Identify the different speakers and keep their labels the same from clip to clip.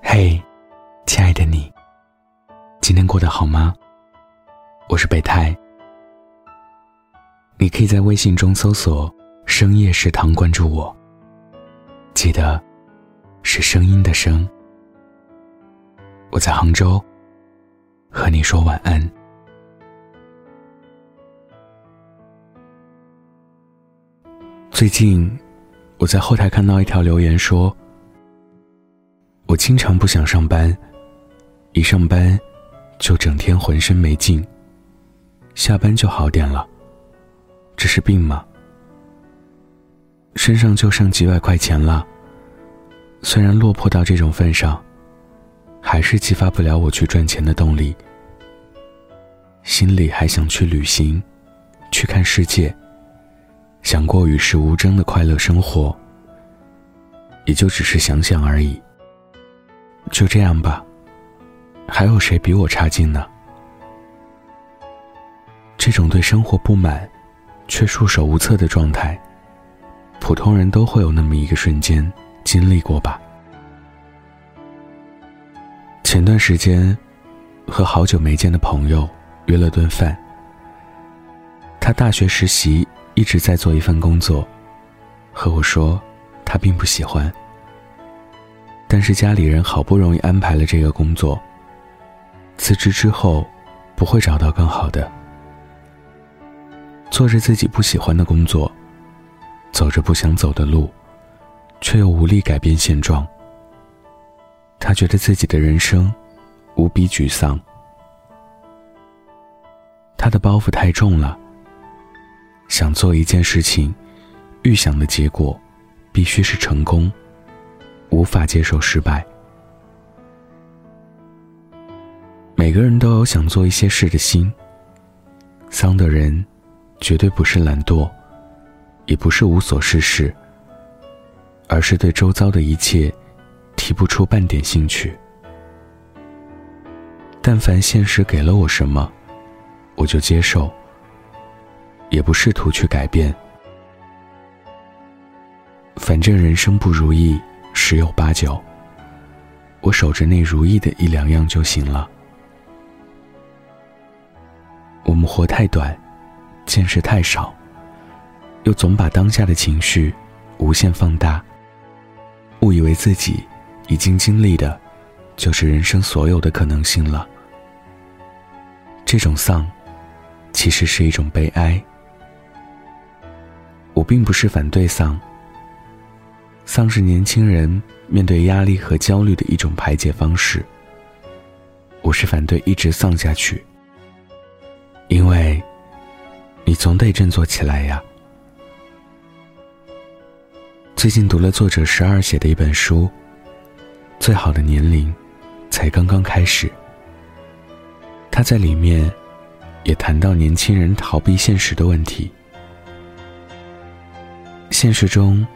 Speaker 1: 嘿，亲爱的你，今天过得好吗？我是北太，你可以在微信中搜索“深夜食堂”关注我。记得，是声音的声。我在杭州，和你说晚安。最近，我在后台看到一条留言说。我经常不想上班，一上班就整天浑身没劲。下班就好点了，这是病吗？身上就剩几百块钱了，虽然落魄到这种份上，还是激发不了我去赚钱的动力。心里还想去旅行，去看世界，想过与世无争的快乐生活，也就只是想想而已。就这样吧，还有谁比我差劲呢？这种对生活不满，却束手无策的状态，普通人都会有那么一个瞬间经历过吧。前段时间，和好久没见的朋友约了顿饭。他大学实习一直在做一份工作，和我说，他并不喜欢。但是家里人好不容易安排了这个工作。辞职之后，不会找到更好的。做着自己不喜欢的工作，走着不想走的路，却又无力改变现状。他觉得自己的人生无比沮丧。他的包袱太重了。想做一件事情，预想的结果必须是成功。无法接受失败。每个人都有想做一些事的心。丧的人，绝对不是懒惰，也不是无所事事，而是对周遭的一切提不出半点兴趣。但凡现实给了我什么，我就接受，也不试图去改变。反正人生不如意。十有八九，我守着那如意的一两样就行了。我们活太短，见识太少，又总把当下的情绪无限放大，误以为自己已经经历的，就是人生所有的可能性了。这种丧，其实是一种悲哀。我并不是反对丧。丧是年轻人面对压力和焦虑的一种排解方式。我是反对一直丧下去，因为，你总得振作起来呀。最近读了作者十二写的一本书，《最好的年龄，才刚刚开始》。他在里面，也谈到年轻人逃避现实的问题。现实中。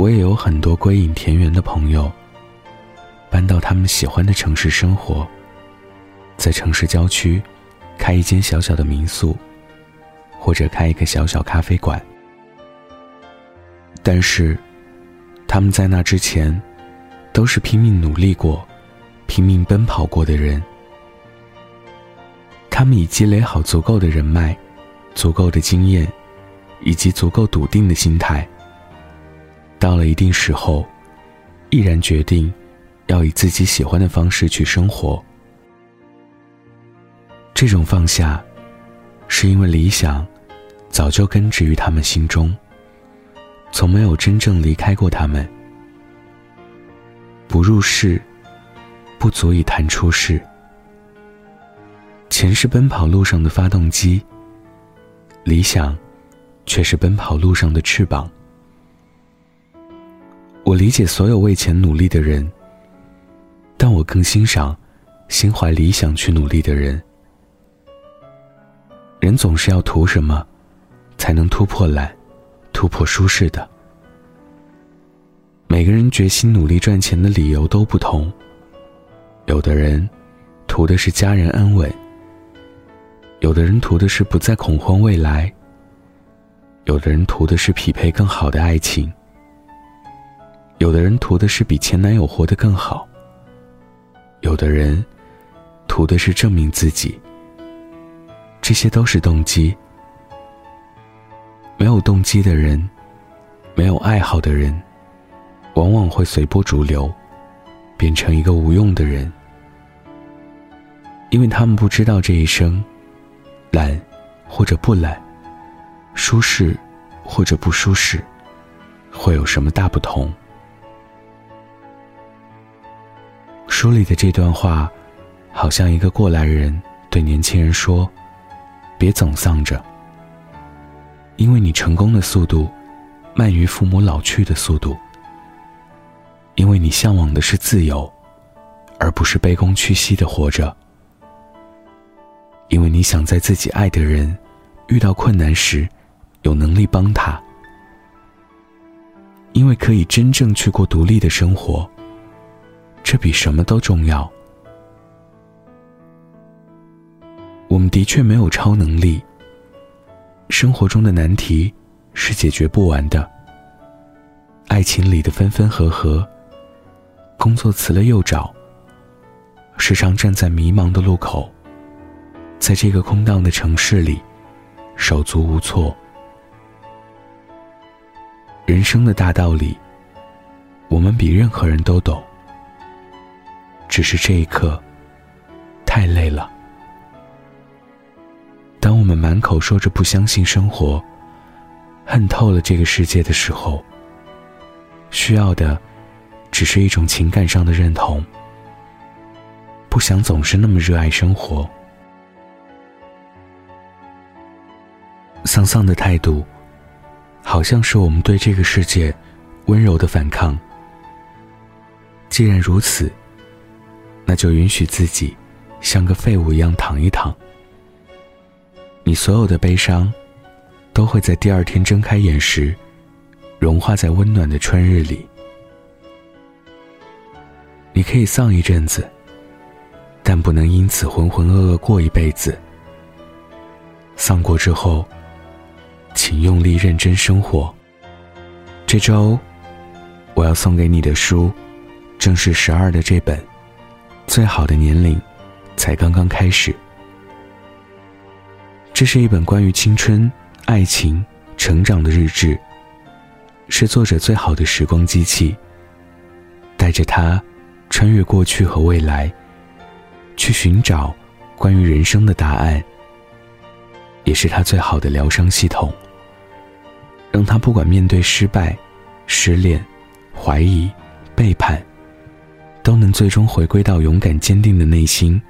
Speaker 1: 我也有很多归隐田园的朋友，搬到他们喜欢的城市生活，在城市郊区开一间小小的民宿，或者开一个小小咖啡馆。但是，他们在那之前，都是拼命努力过、拼命奔跑过的人。他们已积累好足够的人脉、足够的经验，以及足够笃定的心态。到了一定时候，毅然决定要以自己喜欢的方式去生活。这种放下，是因为理想早就根植于他们心中，从没有真正离开过他们。不入世，不足以谈出世。钱是奔跑路上的发动机，理想却是奔跑路上的翅膀。我理解所有为钱努力的人，但我更欣赏心怀理想去努力的人。人总是要图什么，才能突破懒，突破舒适的。每个人决心努力赚钱的理由都不同。有的人图的是家人安稳，有的人图的是不再恐慌未来，有的人图的是匹配更好的爱情。有的人图的是比前男友活得更好，有的人图的是证明自己，这些都是动机。没有动机的人，没有爱好的人，往往会随波逐流，变成一个无用的人，因为他们不知道这一生，懒或者不懒，舒适或者不舒适，会有什么大不同。书里的这段话，好像一个过来人对年轻人说：“别总丧着。”因为你成功的速度，慢于父母老去的速度。因为你向往的是自由，而不是卑躬屈膝的活着。因为你想在自己爱的人遇到困难时，有能力帮他。因为可以真正去过独立的生活，这比什么都重要。我们的确没有超能力。生活中的难题是解决不完的，爱情里的分分合合，工作辞了又找，时常站在迷茫的路口，在这个空荡的城市里，手足无措。人生的大道理，我们比任何人都懂，只是这一刻太累了。当我们满口说着不相信生活、恨透了这个世界的时候，需要的只是一种情感上的认同。不想总是那么热爱生活，丧丧的态度，好像是我们对这个世界温柔的反抗。既然如此，那就允许自己像个废物一样躺一躺。你所有的悲伤，都会在第二天睁开眼时，融化在温暖的春日里。你可以丧一阵子，但不能因此浑浑噩噩过一辈子。丧过之后，请用力认真生活。这周，我要送给你的书，正是十二的这本《最好的年龄，才刚刚开始》。这是一本关于青春、爱情、成长的日志，是作者最好的时光机器。带着它，穿越过去和未来，去寻找关于人生的答案。也是他最好的疗伤系统，让他不管面对失败、失恋、怀疑、背叛，都能最终回归到勇敢坚定的内心。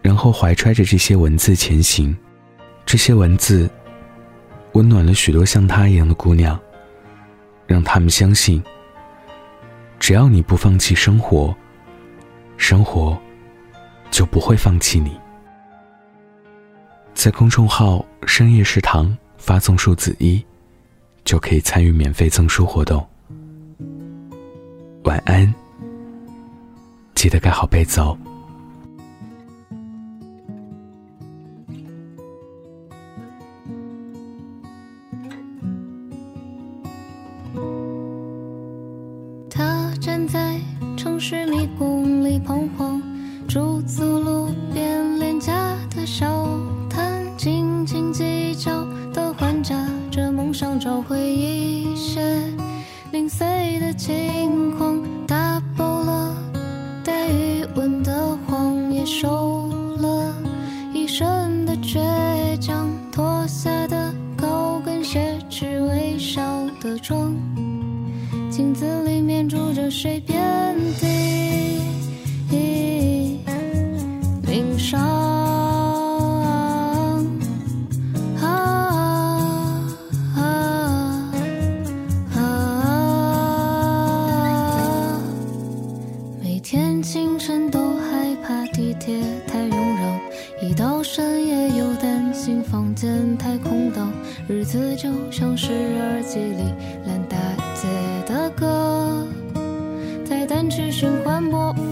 Speaker 1: 然后怀揣着这些文字前行，这些文字温暖了许多像她一样的姑娘，让他们相信，只要你不放弃生活，生活就不会放弃你。在公众号“深夜食堂”发送数字一，就可以参与免费赠书活动。晚安，记得盖好被子哦。
Speaker 2: 他站在城市迷宫んぼ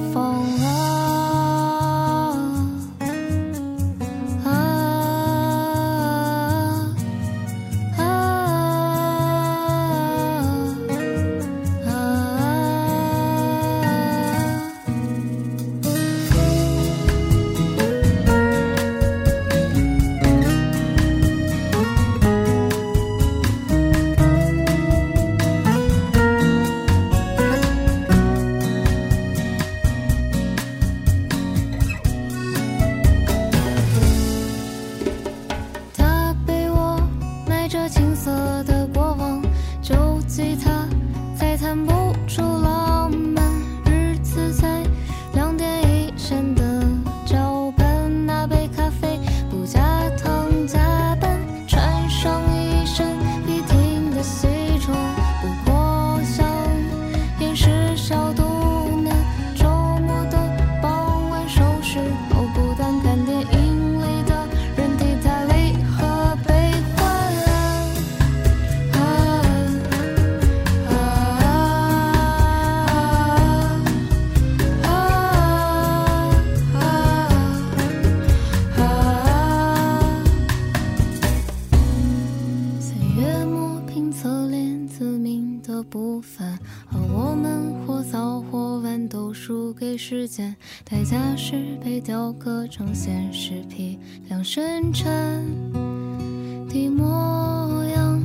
Speaker 2: 代价是被雕刻成现实批量深沉的模样。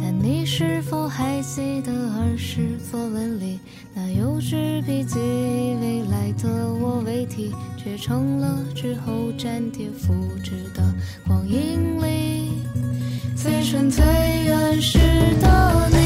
Speaker 2: 但你是否还记得儿时作文里那幼稚笔记？未来的我为题，却成了之后粘贴复制的光阴里最纯最原始的你。